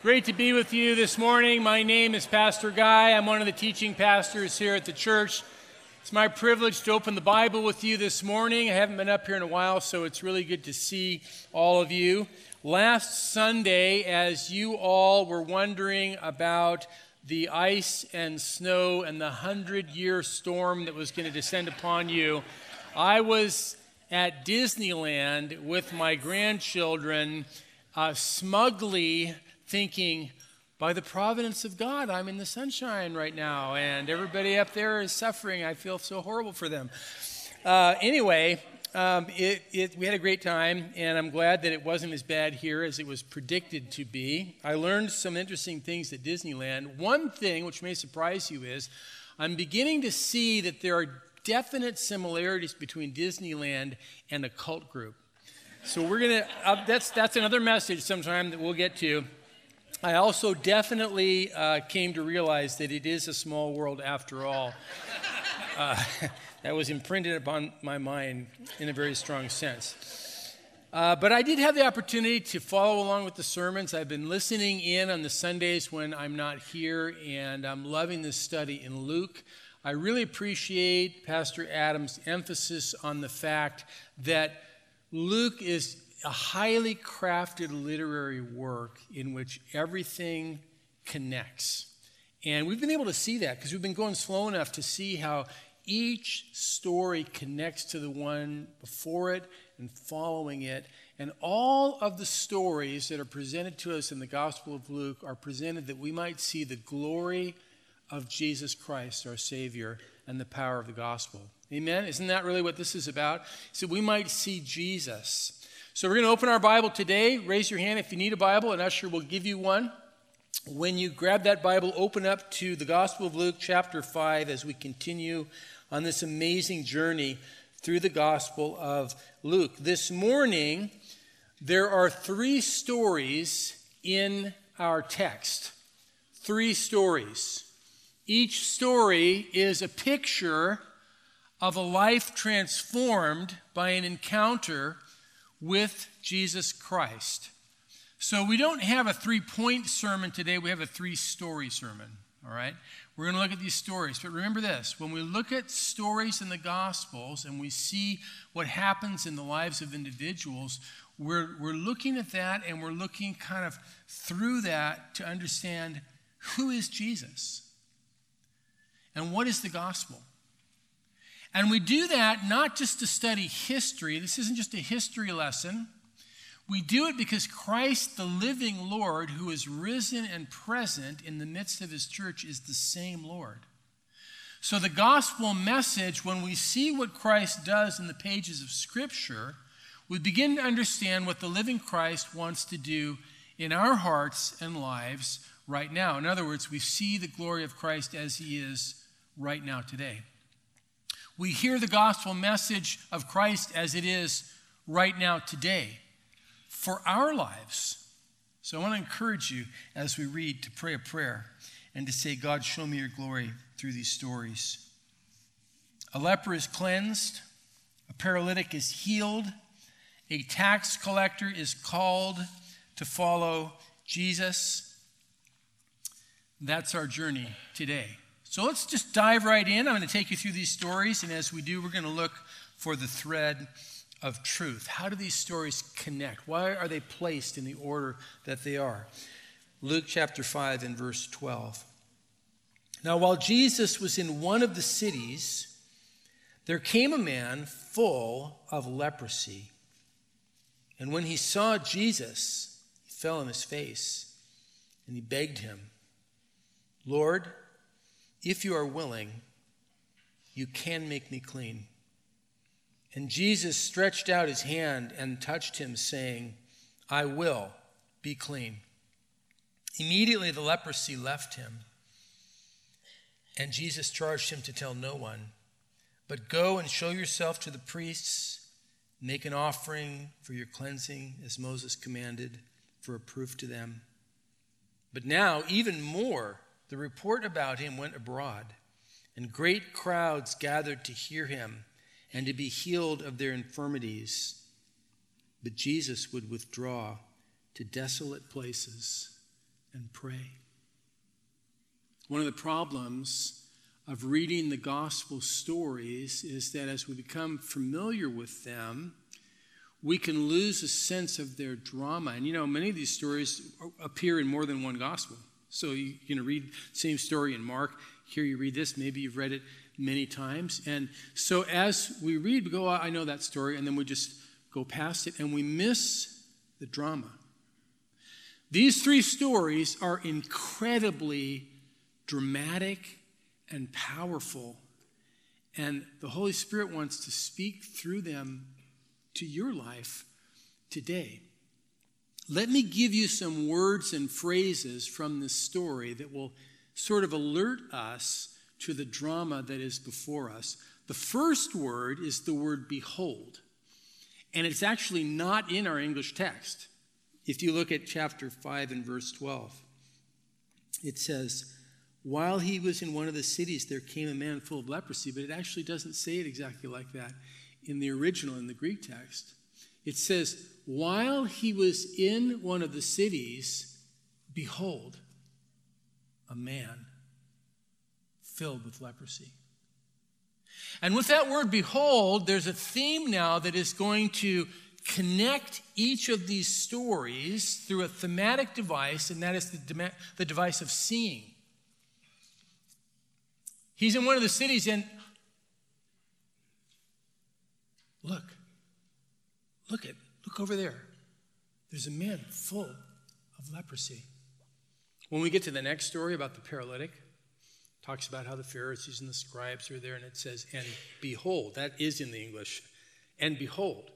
Great to be with you this morning. My name is Pastor Guy. I'm one of the teaching pastors here at the church. It's my privilege to open the Bible with you this morning. I haven't been up here in a while, so it's really good to see all of you. Last Sunday, as you all were wondering about the ice and snow and the hundred year storm that was going to descend upon you, I was at Disneyland with my grandchildren, uh, smugly thinking, by the providence of God, I'm in the sunshine right now, and everybody up there is suffering. I feel so horrible for them. Uh, anyway, um, it, it, we had a great time, and I'm glad that it wasn't as bad here as it was predicted to be. I learned some interesting things at Disneyland. One thing, which may surprise you, is I'm beginning to see that there are definite similarities between Disneyland and a cult group. So we're gonna. Uh, that's that's another message sometime that we'll get to. I also definitely uh, came to realize that it is a small world after all. Uh, that was imprinted upon my mind in a very strong sense. Uh, but I did have the opportunity to follow along with the sermons. I've been listening in on the Sundays when I'm not here, and I'm loving this study in Luke. I really appreciate Pastor Adams' emphasis on the fact that Luke is a highly crafted literary work in which everything connects. And we've been able to see that because we've been going slow enough to see how each story connects to the one before it and following it. And all of the stories that are presented to us in the Gospel of Luke are presented that we might see the glory of Jesus Christ, our Savior, and the power of the gospel. Amen? Isn't that really what this is about? So we might see Jesus. So we're going to open our Bible today. Raise your hand if you need a Bible, and Usher will give you one. When you grab that Bible, open up to the Gospel of Luke, chapter 5, as we continue on this amazing journey through the Gospel of Luke. This morning, there are three stories in our text. Three stories. Each story is a picture of a life transformed by an encounter with Jesus Christ. So we don't have a three point sermon today, we have a three story sermon. All right? We're going to look at these stories. But remember this when we look at stories in the Gospels and we see what happens in the lives of individuals, we're, we're looking at that and we're looking kind of through that to understand who is Jesus and what is the gospel. And we do that not just to study history, this isn't just a history lesson. We do it because Christ, the living Lord, who is risen and present in the midst of his church, is the same Lord. So, the gospel message, when we see what Christ does in the pages of Scripture, we begin to understand what the living Christ wants to do in our hearts and lives right now. In other words, we see the glory of Christ as he is right now today we hear the gospel message of Christ as it is right now today for our lives. So I want to encourage you as we read to pray a prayer and to say, God, show me your glory through these stories. A leper is cleansed, a paralytic is healed, a tax collector is called to follow Jesus. That's our journey today. So let's just dive right in. I'm going to take you through these stories, and as we do, we're going to look for the thread of truth. How do these stories connect? Why are they placed in the order that they are? Luke chapter 5 and verse 12. Now, while Jesus was in one of the cities, there came a man full of leprosy. And when he saw Jesus, he fell on his face and he begged him, Lord, if you are willing, you can make me clean. And Jesus stretched out his hand and touched him, saying, I will be clean. Immediately the leprosy left him. And Jesus charged him to tell no one, but go and show yourself to the priests, make an offering for your cleansing, as Moses commanded, for a proof to them. But now, even more, the report about him went abroad, and great crowds gathered to hear him and to be healed of their infirmities. But Jesus would withdraw to desolate places and pray. One of the problems of reading the gospel stories is that as we become familiar with them, we can lose a sense of their drama. And you know, many of these stories appear in more than one gospel. So you, you know, read same story in Mark. Here you read this. Maybe you've read it many times. And so as we read, we go, oh, I know that story, and then we just go past it, and we miss the drama. These three stories are incredibly dramatic and powerful, and the Holy Spirit wants to speak through them to your life today. Let me give you some words and phrases from this story that will sort of alert us to the drama that is before us. The first word is the word behold, and it's actually not in our English text. If you look at chapter 5 and verse 12, it says, While he was in one of the cities, there came a man full of leprosy, but it actually doesn't say it exactly like that in the original, in the Greek text. It says, While he was in one of the cities, behold, a man filled with leprosy. And with that word behold, there's a theme now that is going to connect each of these stories through a thematic device, and that is the, the device of seeing. He's in one of the cities, and look, look at, look over there. There's a man full of leprosy. When we get to the next story about the paralytic, talks about how the Pharisees and the scribes are there, and it says, and behold, that is in the English, and behold.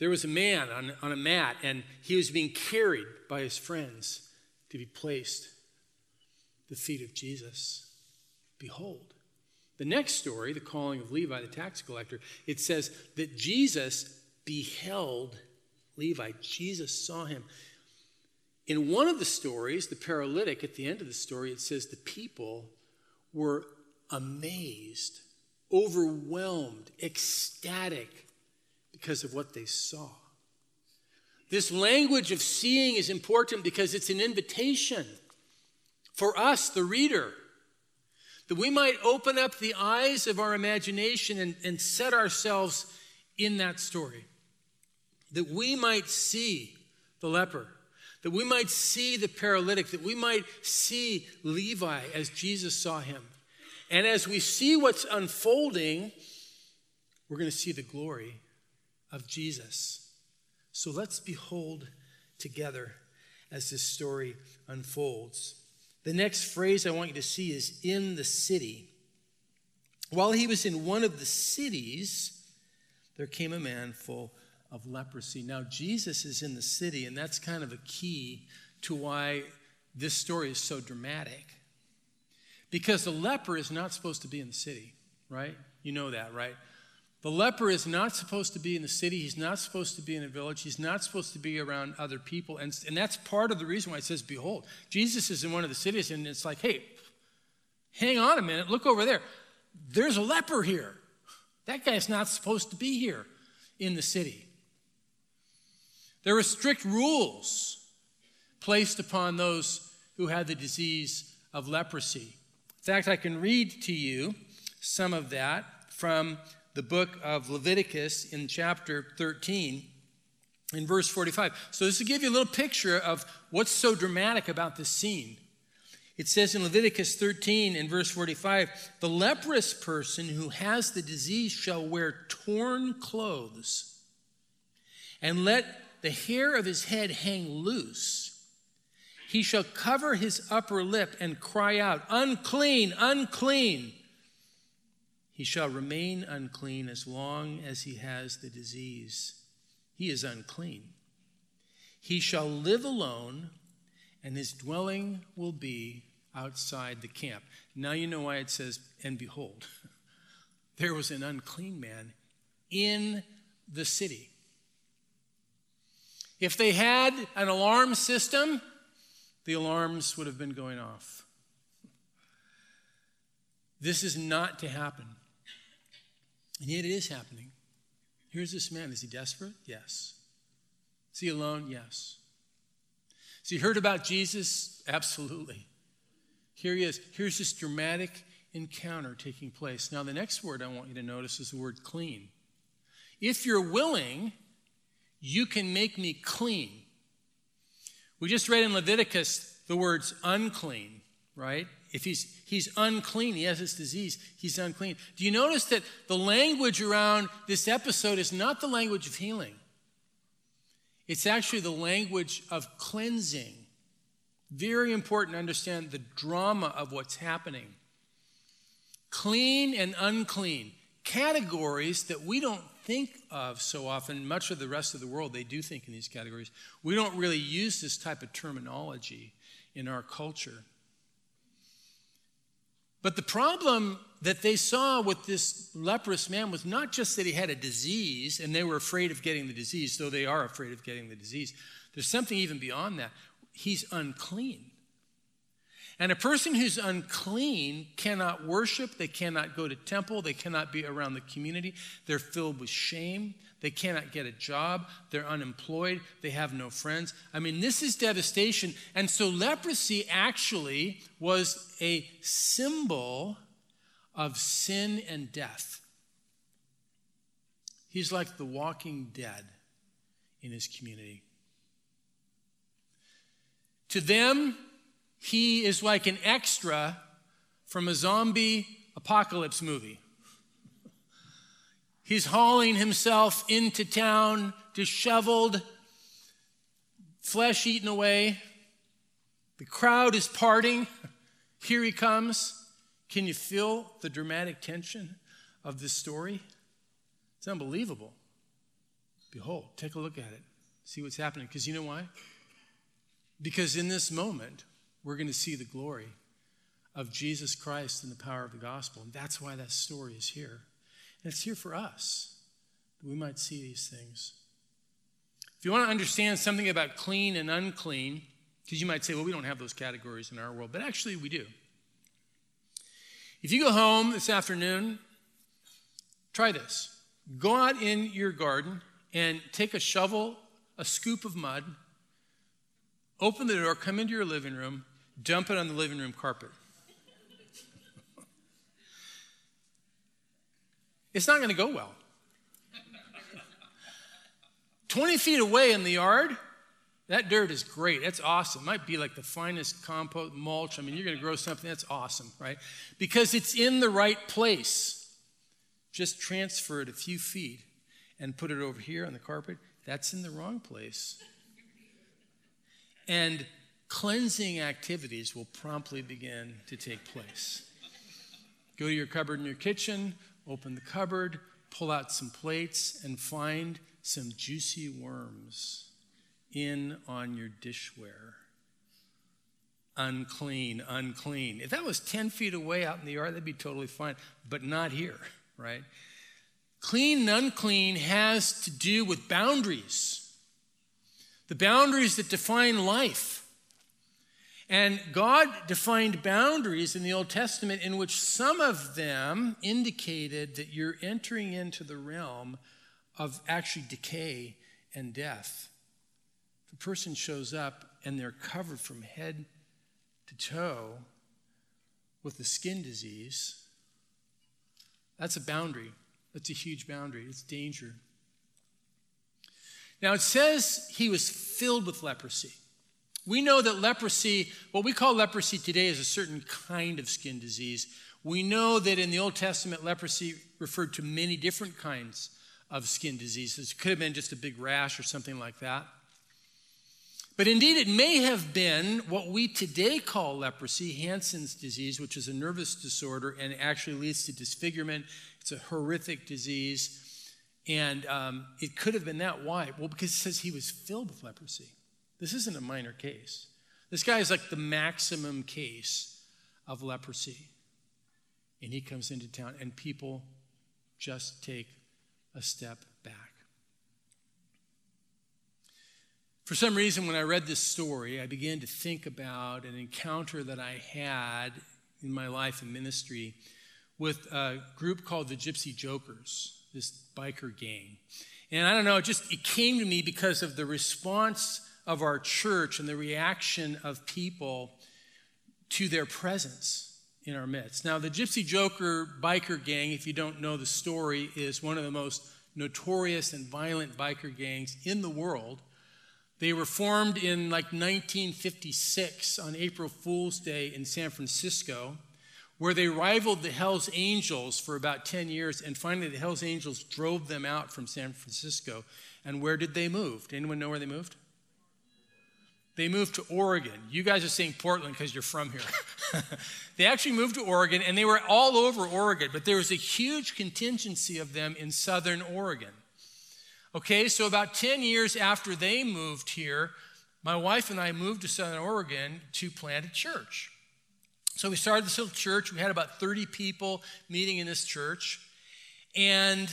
There was a man on, on a mat, and he was being carried by his friends to be placed the feet of Jesus. Behold. The next story, the calling of Levi, the tax collector, it says that Jesus beheld Levi. Jesus saw him. In one of the stories, the paralytic, at the end of the story, it says the people were amazed, overwhelmed, ecstatic because of what they saw. This language of seeing is important because it's an invitation for us, the reader, that we might open up the eyes of our imagination and, and set ourselves in that story, that we might see the leper that we might see the paralytic, that we might see Levi as Jesus saw him. And as we see what's unfolding, we're going to see the glory of Jesus. So let's behold together as this story unfolds. The next phrase I want you to see is in the city. While he was in one of the cities, there came a man full of leprosy. Now, Jesus is in the city, and that's kind of a key to why this story is so dramatic. Because the leper is not supposed to be in the city, right? You know that, right? The leper is not supposed to be in the city. He's not supposed to be in a village. He's not supposed to be around other people. And, and that's part of the reason why it says, Behold. Jesus is in one of the cities, and it's like, hey, hang on a minute, look over there. There's a leper here. That guy's not supposed to be here in the city. There were strict rules placed upon those who had the disease of leprosy. In fact, I can read to you some of that from the book of Leviticus in chapter 13 in verse 45. So, this will give you a little picture of what's so dramatic about this scene. It says in Leviticus 13 in verse 45 the leprous person who has the disease shall wear torn clothes and let the hair of his head hang loose. He shall cover his upper lip and cry out, Unclean, unclean. He shall remain unclean as long as he has the disease. He is unclean. He shall live alone, and his dwelling will be outside the camp. Now you know why it says, And behold, there was an unclean man in the city. If they had an alarm system, the alarms would have been going off. This is not to happen. And yet it is happening. Here's this man. Is he desperate? Yes. Is he alone? Yes. Has he heard about Jesus? Absolutely. Here he is. Here's this dramatic encounter taking place. Now, the next word I want you to notice is the word clean. If you're willing, you can make me clean. We just read in Leviticus the words unclean, right? If he's, he's unclean, he has this disease, he's unclean. Do you notice that the language around this episode is not the language of healing? It's actually the language of cleansing. Very important to understand the drama of what's happening. Clean and unclean, categories that we don't think of so often. Much of the rest of the world, they do think in these categories. We don't really use this type of terminology in our culture. But the problem that they saw with this leprous man was not just that he had a disease and they were afraid of getting the disease, though they are afraid of getting the disease. There's something even beyond that. He's unclean. And a person who's unclean cannot worship, they cannot go to temple, they cannot be around the community. They're filled with shame. They cannot get a job. They're unemployed. They have no friends. I mean, this is devastation. And so leprosy actually was a symbol of sin and death. He's like the walking dead in his community. To them, he is like an extra from a zombie apocalypse movie. He's hauling himself into town, disheveled, flesh eaten away. The crowd is parting. Here he comes. Can you feel the dramatic tension of this story? It's unbelievable. Behold, take a look at it. See what's happening. Because you know why? Because in this moment, we're going to see the glory of Jesus Christ and the power of the gospel. And that's why that story is here. And it's here for us, that we might see these things. If you want to understand something about clean and unclean, because you might say, well, we don't have those categories in our world, but actually we do. If you go home this afternoon, try this. Go out in your garden and take a shovel, a scoop of mud, open the door, come into your living room, dump it on the living room carpet. it's not going to go well. 20 feet away in the yard, that dirt is great. That's awesome. It might be like the finest compost mulch. I mean, you're going to grow something that's awesome, right? Because it's in the right place. Just transfer it a few feet and put it over here on the carpet. That's in the wrong place. And cleansing activities will promptly begin to take place. Go to your cupboard in your kitchen, open the cupboard, pull out some plates, and find some juicy worms in on your dishware. Unclean, unclean. If that was 10 feet away out in the yard, that'd be totally fine, but not here, right? Clean and unclean has to do with boundaries, the boundaries that define life. And God defined boundaries in the Old Testament in which some of them indicated that you're entering into the realm of actually decay and death. If a person shows up and they're covered from head to toe with a skin disease, that's a boundary. That's a huge boundary. It's danger. Now it says he was filled with leprosy. We know that leprosy, what we call leprosy today, is a certain kind of skin disease. We know that in the Old Testament, leprosy referred to many different kinds of skin diseases. It could have been just a big rash or something like that. But indeed, it may have been what we today call leprosy, Hansen's disease, which is a nervous disorder and actually leads to disfigurement. It's a horrific disease. And um, it could have been that. Why? Well, because it says he was filled with leprosy. This isn't a minor case. This guy is like the maximum case of leprosy. And he comes into town, and people just take a step back. For some reason, when I read this story, I began to think about an encounter that I had in my life and ministry with a group called the Gypsy Jokers, this biker gang. And I don't know, it just it came to me because of the response of our church and the reaction of people to their presence in our midst. Now, the Gypsy Joker biker gang, if you don't know the story, is one of the most notorious and violent biker gangs in the world. They were formed in like 1956 on April Fool's Day in San Francisco, where they rivaled the Hells Angels for about 10 years, and finally the Hells Angels drove them out from San Francisco. And where did they move? Did anyone know where they moved? They moved to Oregon. You guys are saying Portland because you're from here. they actually moved to Oregon, and they were all over Oregon, but there was a huge contingency of them in southern Oregon. Okay, so about 10 years after they moved here, my wife and I moved to southern Oregon to plant a church. So we started this little church. We had about 30 people meeting in this church. And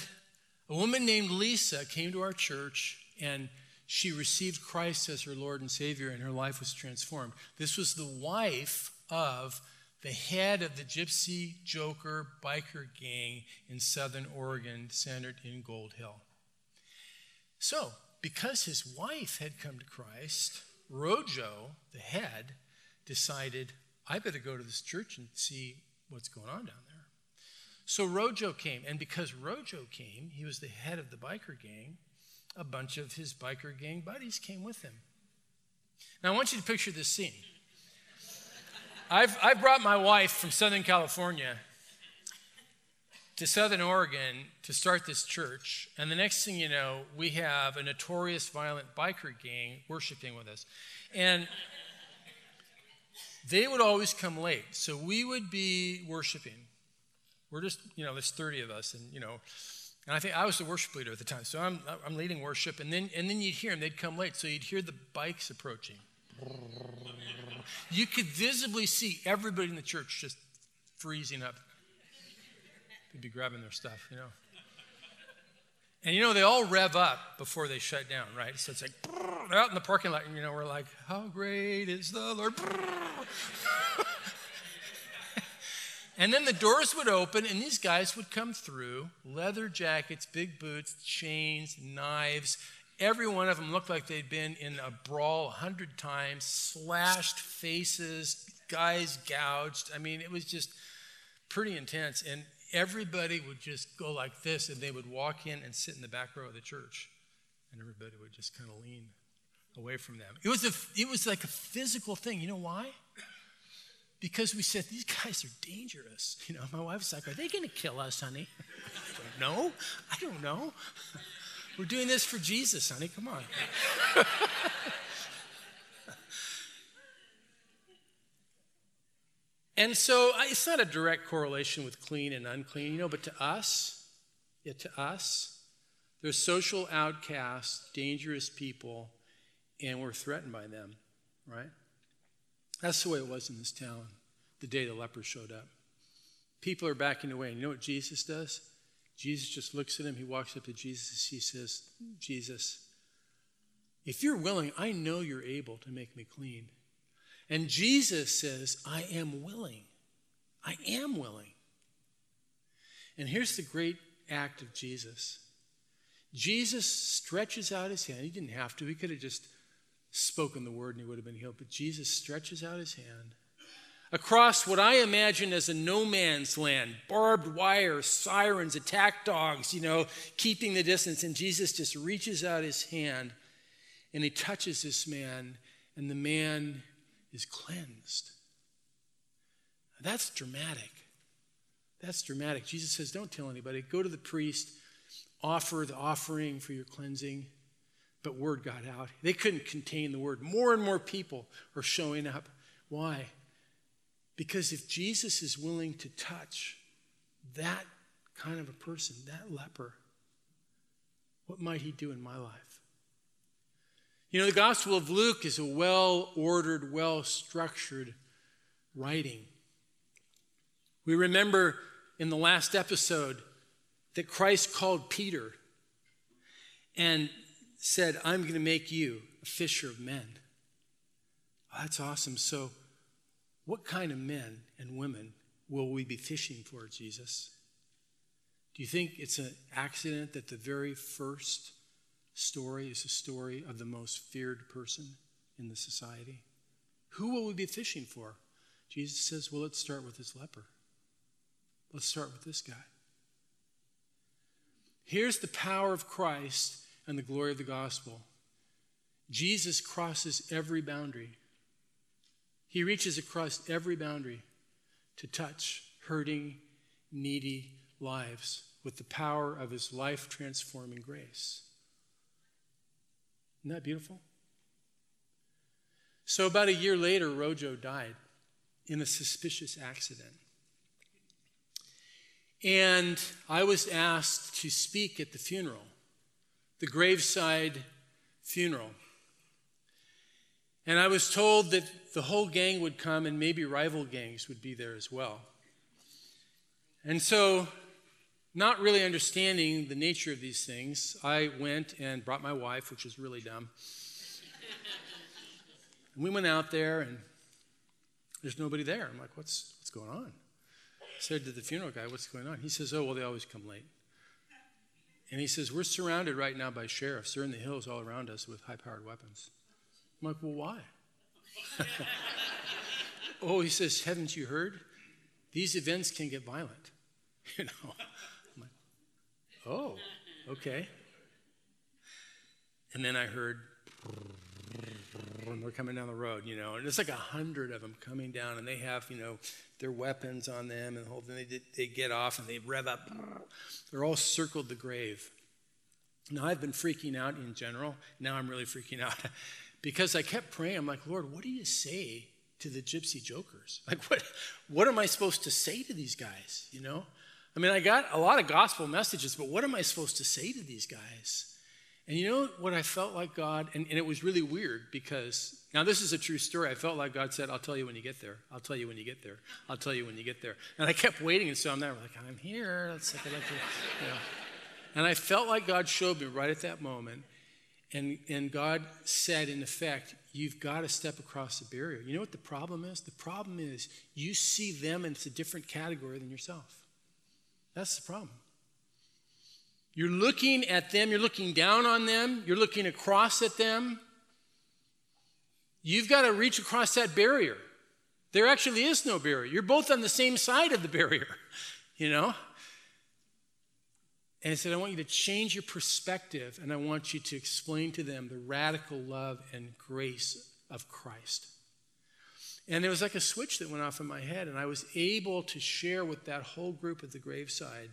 a woman named Lisa came to our church and she received Christ as her Lord and Savior, and her life was transformed. This was the wife of the head of the Gypsy Joker biker gang in southern Oregon, centered in Gold Hill. So, because his wife had come to Christ, Rojo, the head, decided, I better go to this church and see what's going on down there. So Rojo came, and because Rojo came, he was the head of the biker gang a bunch of his biker gang buddies came with him. Now, I want you to picture this scene. I've, I've brought my wife from Southern California to Southern Oregon to start this church, and the next thing you know, we have a notorious violent biker gang worshiping with us. And they would always come late, so we would be worshiping. We're just, you know, there's 30 of us, and, you know, and I think I was the worship leader at the time, so I'm, I'm leading worship, and then, and then you'd hear them, they'd come late, so you'd hear the bikes approaching. You could visibly see everybody in the church just freezing up. They'd be grabbing their stuff, you know. And you know, they all rev up before they shut down, right? So it's like, they're out in the parking lot, and you know, we're like, how great is the Lord? And then the doors would open, and these guys would come through leather jackets, big boots, chains, knives. Every one of them looked like they'd been in a brawl a hundred times, slashed faces, guys gouged. I mean, it was just pretty intense. And everybody would just go like this, and they would walk in and sit in the back row of the church. And everybody would just kind of lean away from them. It was, a, it was like a physical thing. You know why? Because we said, These guys are dangerous. You know, my wife's like, Are they going to kill us, honey? no. I don't know. We're doing this for Jesus, honey. Come on. and so it's not a direct correlation with clean and unclean, you know, but to us, yeah, to us, they're social outcasts, dangerous people, and we're threatened by them, right? That's the way it was in this town the day the leper showed up. People are backing away. And you know what Jesus does? Jesus just looks at him. He walks up to Jesus. He says, Jesus, if you're willing, I know you're able to make me clean. And Jesus says, I am willing. I am willing. And here's the great act of Jesus Jesus stretches out his hand. He didn't have to, he could have just spoken the word and he would have been healed. But Jesus stretches out his hand across what I imagine as a no man's land barbed wire, sirens, attack dogs, you know, keeping the distance. And Jesus just reaches out his hand and he touches this man, and the man is cleansed. That's dramatic. That's dramatic. Jesus says, Don't tell anybody. Go to the priest, offer the offering for your cleansing. But word got out. They couldn't contain the word. More and more people are showing up. Why? Because if Jesus is willing to touch that kind of a person, that leper, what might he do in my life? You know, the Gospel of Luke is a well ordered, well structured writing. We remember in the last episode that Christ called Peter and said, I'm going to make you a fisher of men. Oh, that's awesome. So, what kind of men and women will we be fishing for, Jesus? Do you think it's an accident that the very first story is a story of the most feared person in the society. Who will we be fishing for? Jesus says, Well, let's start with this leper. Let's start with this guy. Here's the power of Christ and the glory of the gospel. Jesus crosses every boundary. He reaches across every boundary to touch hurting, needy lives with the power of his life transforming grace. Isn't that beautiful? So, about a year later, Rojo died in a suspicious accident. And I was asked to speak at the funeral, the graveside funeral. And I was told that the whole gang would come and maybe rival gangs would be there as well. And so, not really understanding the nature of these things, I went and brought my wife, which was really dumb. and we went out there, and there's nobody there. I'm like, what's, what's going on? I said to the funeral guy, What's going on? He says, Oh, well, they always come late. And he says, We're surrounded right now by sheriffs. They're in the hills all around us with high powered weapons. I'm like, Well, why? oh, he says, Haven't you heard? These events can get violent. You know? I'm like, Oh, okay. And then I heard, and they're coming down the road, you know, and it's like a hundred of them coming down, and they have, you know, their weapons on them, and whole. They, they get off and they rev up. They're all circled the grave. Now, I've been freaking out in general. Now I'm really freaking out because I kept praying. I'm like, Lord, what do you say to the gypsy jokers? Like, what, what am I supposed to say to these guys? You know? I mean, I got a lot of gospel messages, but what am I supposed to say to these guys? And you know what I felt like God, and, and, it was really weird because now this is a true story. I felt like God said, I'll tell you when you get there. I'll tell you when you get there. I'll tell you when you get there. And I kept waiting, and so I'm there, I'm like, I'm here. And I felt like God showed me right at that moment. And, and God said, in effect, you've got to step across the barrier. You know what the problem is? The problem is you see them in a different category than yourself. That's the problem. You're looking at them, you're looking down on them, you're looking across at them. You've got to reach across that barrier. There actually is no barrier. You're both on the same side of the barrier, you know? And he said, I want you to change your perspective and I want you to explain to them the radical love and grace of Christ. And there was like a switch that went off in my head, and I was able to share with that whole group at the graveside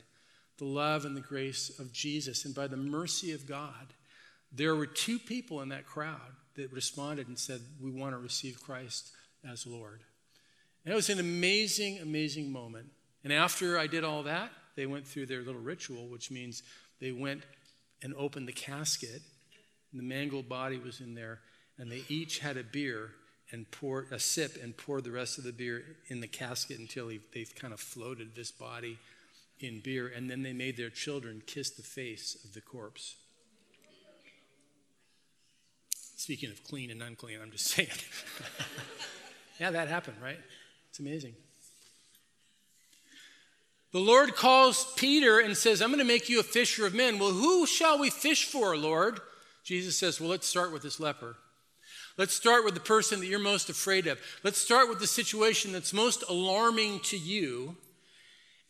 the love and the grace of Jesus. And by the mercy of God, there were two people in that crowd that responded and said, We want to receive Christ as Lord. And it was an amazing, amazing moment. And after I did all that, they went through their little ritual, which means they went and opened the casket. The mangled body was in there, and they each had a beer and poured a sip and poured the rest of the beer in the casket until they kind of floated this body in beer, and then they made their children kiss the face of the corpse. Speaking of clean and unclean, I'm just saying. yeah, that happened, right? It's amazing. The Lord calls Peter and says, I'm going to make you a fisher of men. Well, who shall we fish for, Lord? Jesus says, Well, let's start with this leper. Let's start with the person that you're most afraid of. Let's start with the situation that's most alarming to you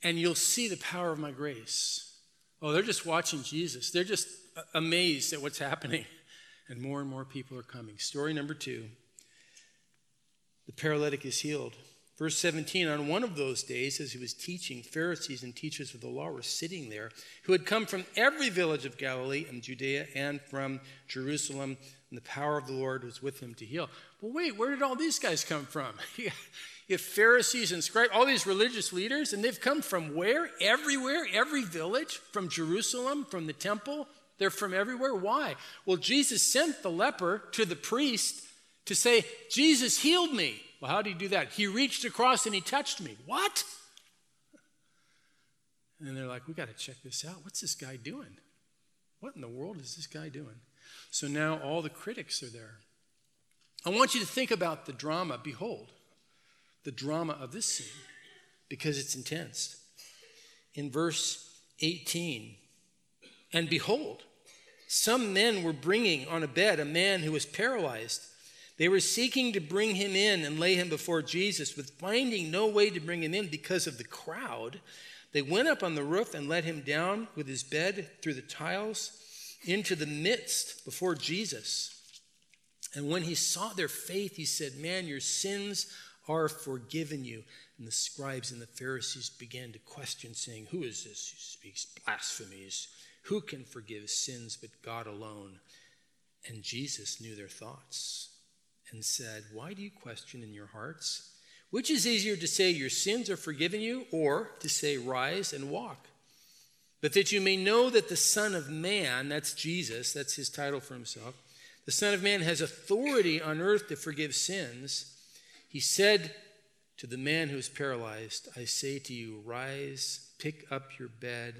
and you'll see the power of my grace. Oh, they're just watching Jesus. They're just amazed at what's happening. And more and more people are coming. Story number two the paralytic is healed. Verse 17 On one of those days, as he was teaching, Pharisees and teachers of the law were sitting there, who had come from every village of Galilee and Judea and from Jerusalem, and the power of the Lord was with him to heal. Well, wait, where did all these guys come from? if Pharisees and scribes, all these religious leaders, and they've come from where? Everywhere, every village, from Jerusalem, from the temple. They're from everywhere. Why? Well, Jesus sent the leper to the priest to say, Jesus healed me. Well, how did he do that? He reached across and he touched me. What? And they're like, we got to check this out. What's this guy doing? What in the world is this guy doing? So now all the critics are there. I want you to think about the drama. Behold, the drama of this scene because it's intense. In verse 18, and behold, some men were bringing on a bed a man who was paralyzed. They were seeking to bring him in and lay him before Jesus, but finding no way to bring him in because of the crowd, they went up on the roof and let him down with his bed through the tiles into the midst before Jesus. And when he saw their faith, he said, Man, your sins are forgiven you. And the scribes and the Pharisees began to question, saying, Who is this who speaks blasphemies? Who can forgive sins but God alone? And Jesus knew their thoughts and said, Why do you question in your hearts? Which is easier to say, Your sins are forgiven you, or to say, Rise and walk? But that you may know that the Son of Man, that's Jesus, that's his title for himself, the Son of Man has authority on earth to forgive sins. He said to the man who was paralyzed, I say to you, rise, pick up your bed,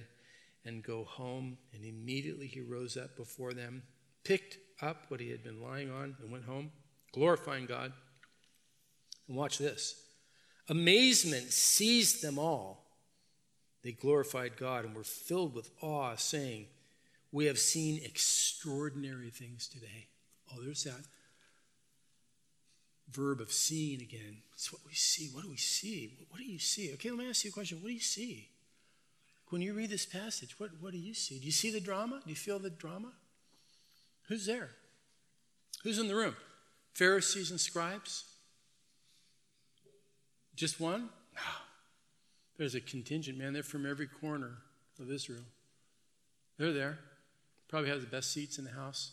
and go home. And immediately he rose up before them, picked up what he had been lying on, and went home, glorifying God. And watch this amazement seized them all. They glorified God and were filled with awe, saying, We have seen extraordinary things today. Oh, there's that verb of seeing again. It's what we see. What do we see? What do you see? Okay, let me ask you a question. What do you see? When you read this passage, what, what do you see? Do you see the drama? Do you feel the drama? Who's there? Who's in the room? Pharisees and scribes? Just one? No. There's a contingent, man. They're from every corner of Israel. They're there. Probably have the best seats in the house.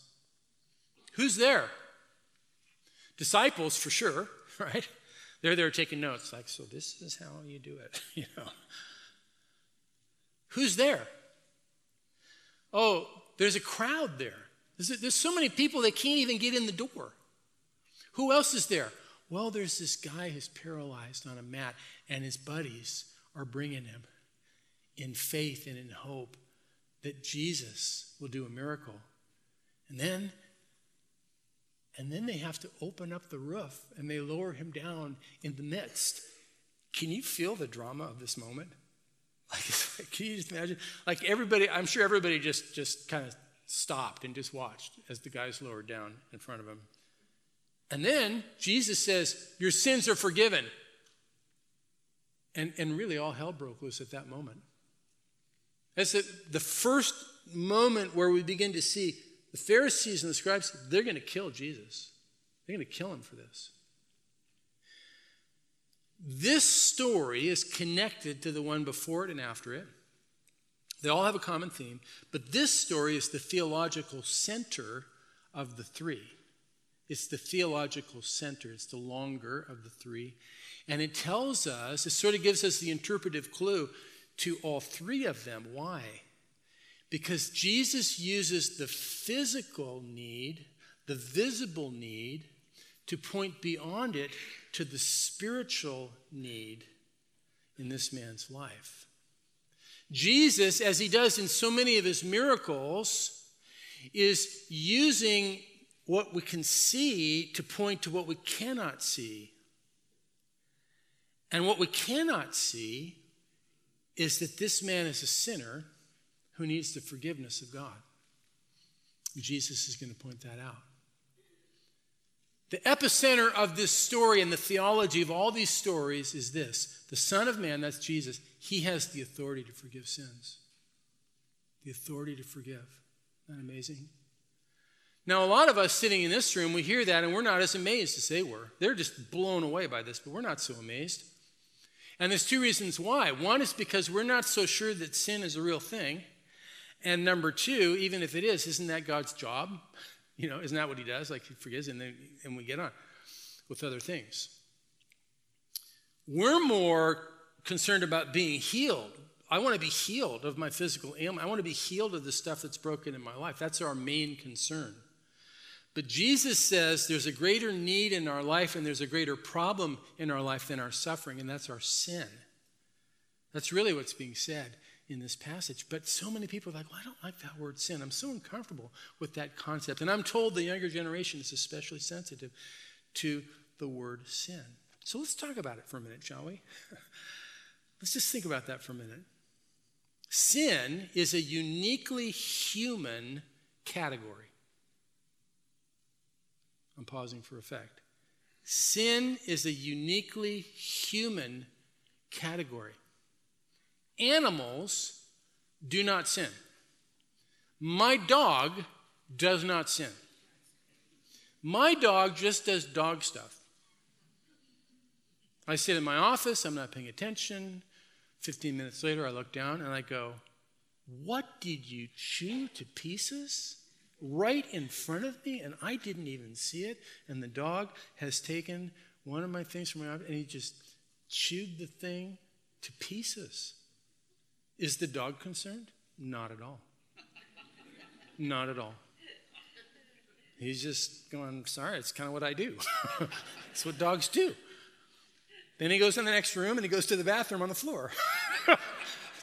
Who's there? Disciples, for sure, right? They're there taking notes, like, so this is how you do it, you know. Who's there? Oh, there's a crowd there. There's, there's so many people they can't even get in the door. Who else is there? Well, there's this guy who's paralyzed on a mat, and his buddies are bringing him in faith and in hope that Jesus will do a miracle. And then and then they have to open up the roof and they lower him down in the midst. Can you feel the drama of this moment? Like, can you just imagine? Like everybody, I'm sure everybody just just kind of stopped and just watched as the guys lowered down in front of him. And then Jesus says, Your sins are forgiven. And, and really, all hell broke loose at that moment. That's the, the first moment where we begin to see the Pharisees and the scribes, they're going to kill Jesus. They're going to kill him for this. This story is connected to the one before it and after it. They all have a common theme, but this story is the theological center of the three. It's the theological center, it's the longer of the three. And it tells us, it sort of gives us the interpretive clue to all three of them. Why? Because Jesus uses the physical need, the visible need, to point beyond it to the spiritual need in this man's life. Jesus, as he does in so many of his miracles, is using what we can see to point to what we cannot see. And what we cannot see is that this man is a sinner who needs the forgiveness of God. Jesus is going to point that out. The epicenter of this story and the theology of all these stories is this the Son of Man, that's Jesus, he has the authority to forgive sins. The authority to forgive. Isn't that amazing? Now, a lot of us sitting in this room, we hear that and we're not as amazed as they were. They're just blown away by this, but we're not so amazed. And there's two reasons why. One is because we're not so sure that sin is a real thing. And number two, even if it is, isn't that God's job? You know, isn't that what he does? Like he forgives and then and we get on with other things. We're more concerned about being healed. I want to be healed of my physical ailment. I want to be healed of the stuff that's broken in my life. That's our main concern. But Jesus says there's a greater need in our life and there's a greater problem in our life than our suffering, and that's our sin. That's really what's being said in this passage. But so many people are like, well, I don't like that word sin. I'm so uncomfortable with that concept. And I'm told the younger generation is especially sensitive to the word sin. So let's talk about it for a minute, shall we? let's just think about that for a minute. Sin is a uniquely human category. I'm pausing for effect. Sin is a uniquely human category. Animals do not sin. My dog does not sin. My dog just does dog stuff. I sit in my office, I'm not paying attention. 15 minutes later, I look down and I go, What did you chew to pieces? Right in front of me, and I didn't even see it. And the dog has taken one of my things from my office and he just chewed the thing to pieces. Is the dog concerned? Not at all. Not at all. He's just going, sorry, it's kind of what I do. That's what dogs do. Then he goes in the next room and he goes to the bathroom on the floor.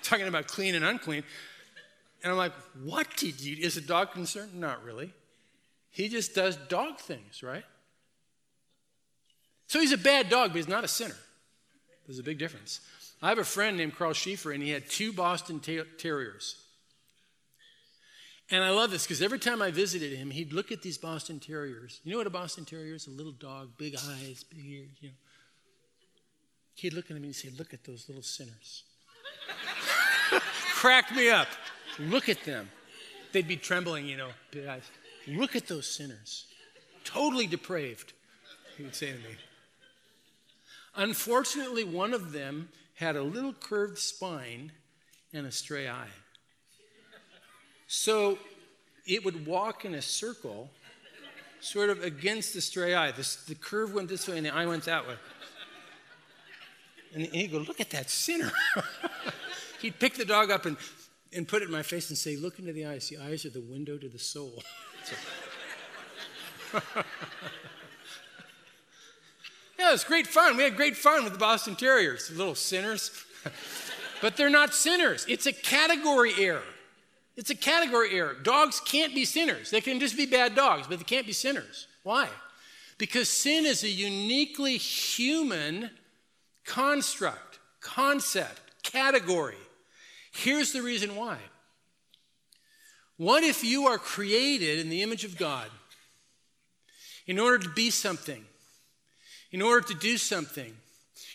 Talking about clean and unclean. And I'm like, what did you, is the dog concerned? Not really. He just does dog things, right? So he's a bad dog, but he's not a sinner. There's a big difference. I have a friend named Carl Schieffer, and he had two Boston ter- Terriers. And I love this because every time I visited him, he'd look at these Boston Terriers. You know what a Boston Terrier is? A little dog, big eyes, big ears, you know. He'd look at me and he'd say, Look at those little sinners. Cracked me up. Look at them. They'd be trembling, you know, big eyes. Look at those sinners. Totally depraved, he would say to me. Unfortunately, one of them had a little curved spine and a stray eye. So it would walk in a circle, sort of against the stray eye. This, the curve went this way and the eye went that way. And he'd go, Look at that sinner. he'd pick the dog up and, and put it in my face and say, Look into the eyes. The eyes are the window to the soul. Was great fun. We had great fun with the Boston Terriers, little sinners. but they're not sinners. It's a category error. It's a category error. Dogs can't be sinners. They can just be bad dogs, but they can't be sinners. Why? Because sin is a uniquely human construct, concept, category. Here's the reason why. What if you are created in the image of God in order to be something? In order to do something,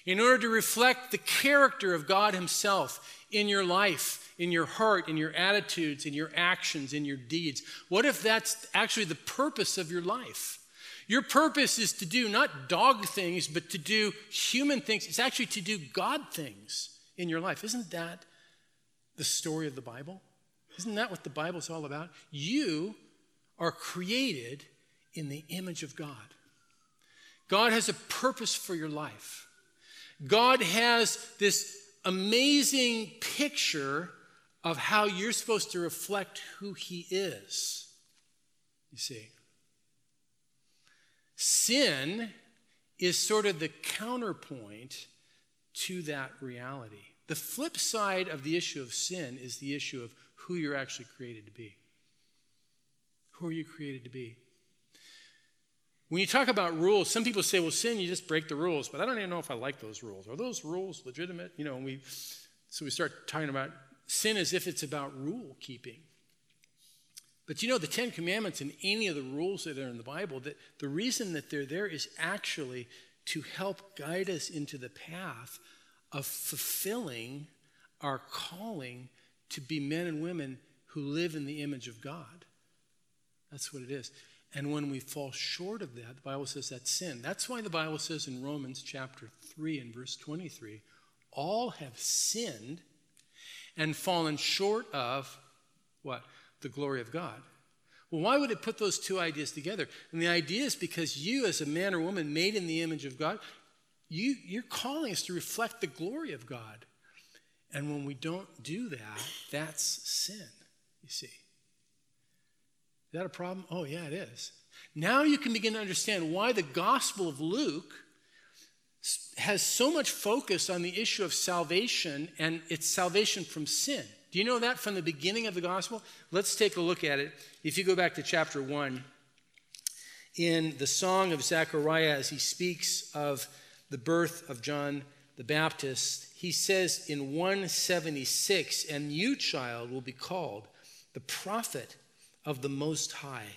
in order to reflect the character of God Himself in your life, in your heart, in your attitudes, in your actions, in your deeds? What if that's actually the purpose of your life? Your purpose is to do not dog things, but to do human things. It's actually to do God things in your life. Isn't that the story of the Bible? Isn't that what the Bible is all about? You are created in the image of God. God has a purpose for your life. God has this amazing picture of how you're supposed to reflect who He is. You see, sin is sort of the counterpoint to that reality. The flip side of the issue of sin is the issue of who you're actually created to be. Who are you created to be? When you talk about rules, some people say, well, sin, you just break the rules. But I don't even know if I like those rules. Are those rules legitimate? You know, and we, so we start talking about sin as if it's about rule keeping. But you know, the Ten Commandments and any of the rules that are in the Bible, that the reason that they're there is actually to help guide us into the path of fulfilling our calling to be men and women who live in the image of God. That's what it is. And when we fall short of that, the Bible says that's sin. That's why the Bible says in Romans chapter 3 and verse 23 all have sinned and fallen short of what? The glory of God. Well, why would it put those two ideas together? And the idea is because you, as a man or woman made in the image of God, you, your calling is to reflect the glory of God. And when we don't do that, that's sin, you see. Is that a problem? Oh, yeah, it is. Now you can begin to understand why the Gospel of Luke has so much focus on the issue of salvation and its salvation from sin. Do you know that from the beginning of the Gospel? Let's take a look at it. If you go back to chapter 1, in the song of Zechariah, as he speaks of the birth of John the Baptist, he says in 176, And you, child, will be called the prophet of the Most High.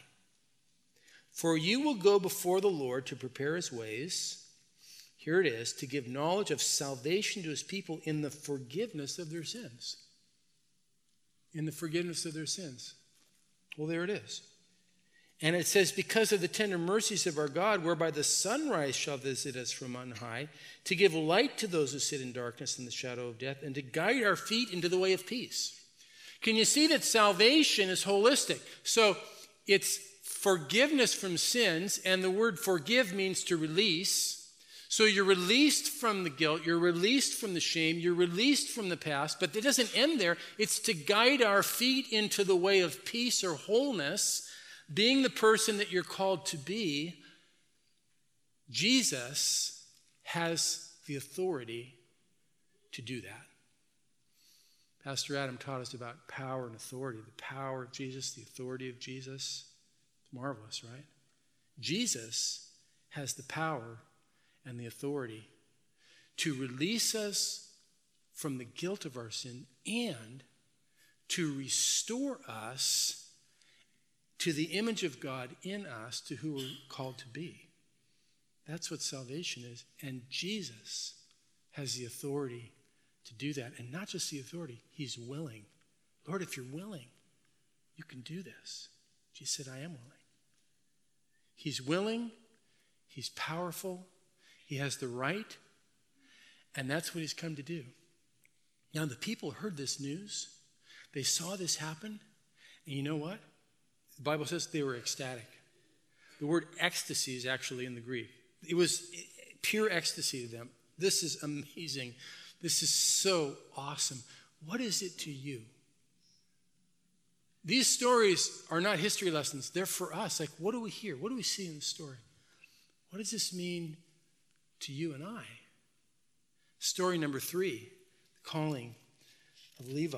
For you will go before the Lord to prepare his ways. Here it is to give knowledge of salvation to his people in the forgiveness of their sins. In the forgiveness of their sins. Well, there it is. And it says, Because of the tender mercies of our God, whereby the sunrise shall visit us from on high, to give light to those who sit in darkness and the shadow of death, and to guide our feet into the way of peace. Can you see that salvation is holistic? So it's forgiveness from sins, and the word forgive means to release. So you're released from the guilt, you're released from the shame, you're released from the past, but it doesn't end there. It's to guide our feet into the way of peace or wholeness being the person that you're called to be, Jesus has the authority to do that. Pastor Adam taught us about power and authority the power of Jesus, the authority of Jesus. It's marvelous, right? Jesus has the power and the authority to release us from the guilt of our sin and to restore us to the image of God in us, to who we're called to be. That's what salvation is. And Jesus has the authority to do that. And not just the authority, He's willing. Lord, if you're willing, you can do this. Jesus said, I am willing. He's willing, He's powerful, He has the right, and that's what He's come to do. Now, the people heard this news, they saw this happen, and you know what? The Bible says they were ecstatic. The word ecstasy is actually in the Greek. It was pure ecstasy to them. This is amazing. This is so awesome. What is it to you? These stories are not history lessons, they're for us. Like, what do we hear? What do we see in the story? What does this mean to you and I? Story number three the calling of Levi.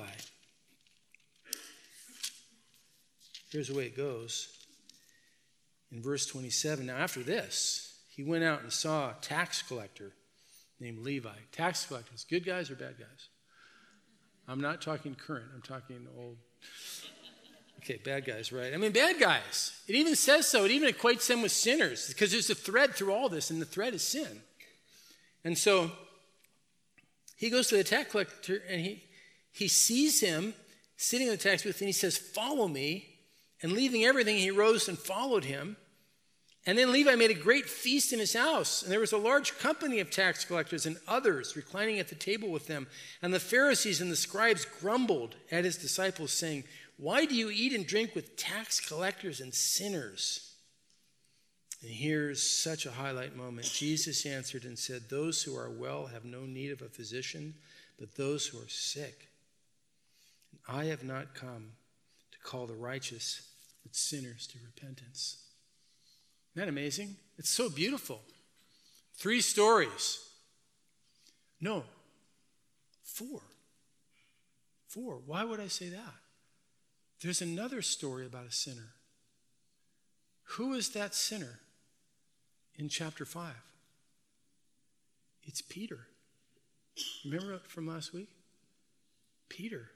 Here's the way it goes. In verse 27, now after this, he went out and saw a tax collector named Levi. Tax collectors, good guys or bad guys? I'm not talking current, I'm talking old. Okay, bad guys, right? I mean, bad guys. It even says so. It even equates them with sinners because there's a thread through all this, and the thread is sin. And so he goes to the tax collector and he, he sees him sitting in the tax booth and he says, Follow me. And leaving everything, he rose and followed him. And then Levi made a great feast in his house, and there was a large company of tax collectors and others reclining at the table with them. And the Pharisees and the scribes grumbled at his disciples, saying, Why do you eat and drink with tax collectors and sinners? And here's such a highlight moment. Jesus answered and said, Those who are well have no need of a physician, but those who are sick. I have not come to call the righteous but sinners to repentance. Isn't that amazing? It's so beautiful. Three stories. No, four. Four. Why would I say that? There's another story about a sinner. Who is that sinner in chapter 5? It's Peter. Remember from last week? Peter.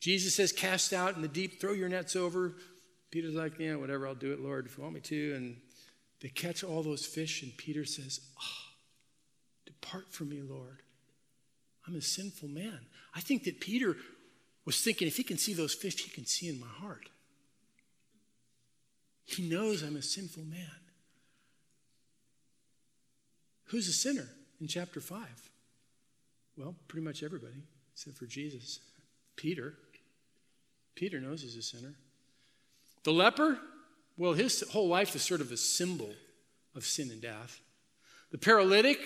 Jesus says, Cast out in the deep, throw your nets over. Peter's like, Yeah, whatever, I'll do it, Lord, if you want me to. And they catch all those fish, and Peter says, oh, Depart from me, Lord. I'm a sinful man. I think that Peter was thinking, if he can see those fish, he can see in my heart. He knows I'm a sinful man. Who's a sinner in chapter 5? Well, pretty much everybody, except for Jesus. Peter. Peter knows he's a sinner. The leper, well, his whole life is sort of a symbol of sin and death. The paralytic,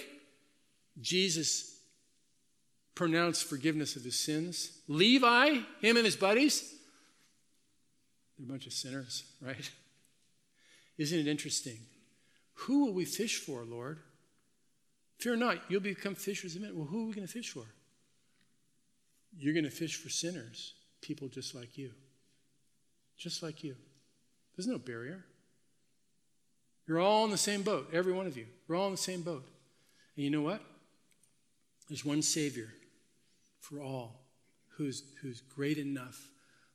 Jesus pronounced forgiveness of his sins. Levi, him and his buddies, they're a bunch of sinners, right? Isn't it interesting? Who will we fish for, Lord? Fear not, you'll become fishers of men. Well, who are we going to fish for? You're going to fish for sinners people just like you. Just like you. There's no barrier. You're all in the same boat, every one of you. We're all in the same boat. And you know what? There's one Savior for all who's, who's great enough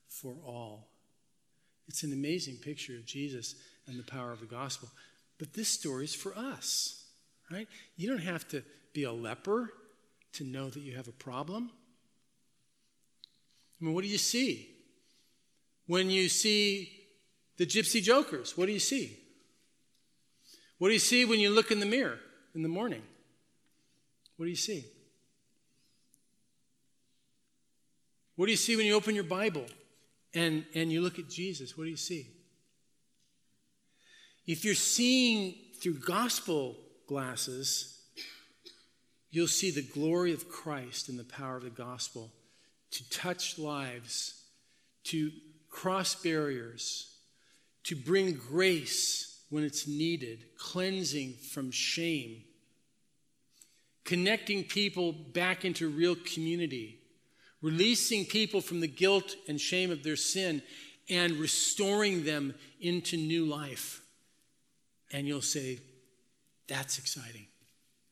for all. It's an amazing picture of Jesus and the power of the gospel. But this story is for us, right? You don't have to be a leper to know that you have a problem. I mean, what do you see? When you see the gypsy jokers, what do you see? What do you see when you look in the mirror in the morning? What do you see? What do you see when you open your Bible and, and you look at Jesus? What do you see? If you're seeing through gospel glasses, you'll see the glory of Christ and the power of the gospel to touch lives, to cross barriers, to bring grace when it's needed, cleansing from shame, connecting people back into real community, releasing people from the guilt and shame of their sin, and restoring them into new life. And you'll say, That's exciting.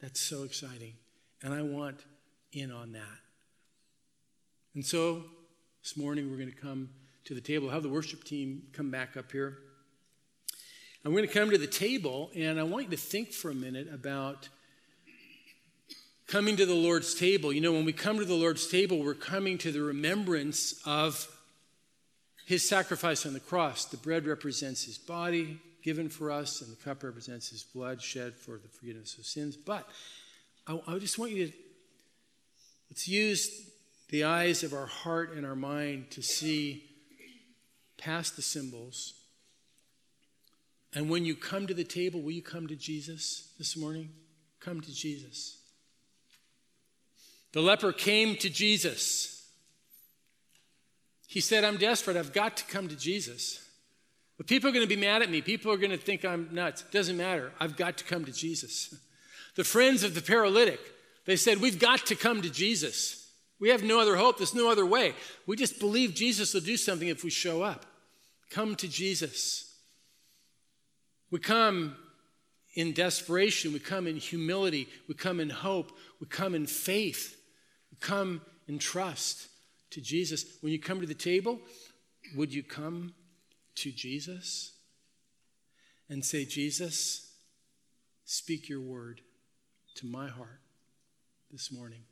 That's so exciting. And I want in on that. And so this morning we're going to come to the table. Have the worship team come back up here. I'm going to come to the table, and I want you to think for a minute about coming to the Lord's table. You know, when we come to the Lord's table, we're coming to the remembrance of his sacrifice on the cross. The bread represents his body given for us, and the cup represents his blood shed for the forgiveness of sins. But I, I just want you to let's use the eyes of our heart and our mind to see past the symbols. And when you come to the table, will you come to Jesus this morning? Come to Jesus. The leper came to Jesus. He said, I'm desperate. I've got to come to Jesus. But people are going to be mad at me. People are going to think I'm nuts. Doesn't matter. I've got to come to Jesus. The friends of the paralytic, they said, We've got to come to Jesus. We have no other hope. There's no other way. We just believe Jesus will do something if we show up. Come to Jesus. We come in desperation. We come in humility. We come in hope. We come in faith. We come in trust to Jesus. When you come to the table, would you come to Jesus and say, Jesus, speak your word to my heart this morning?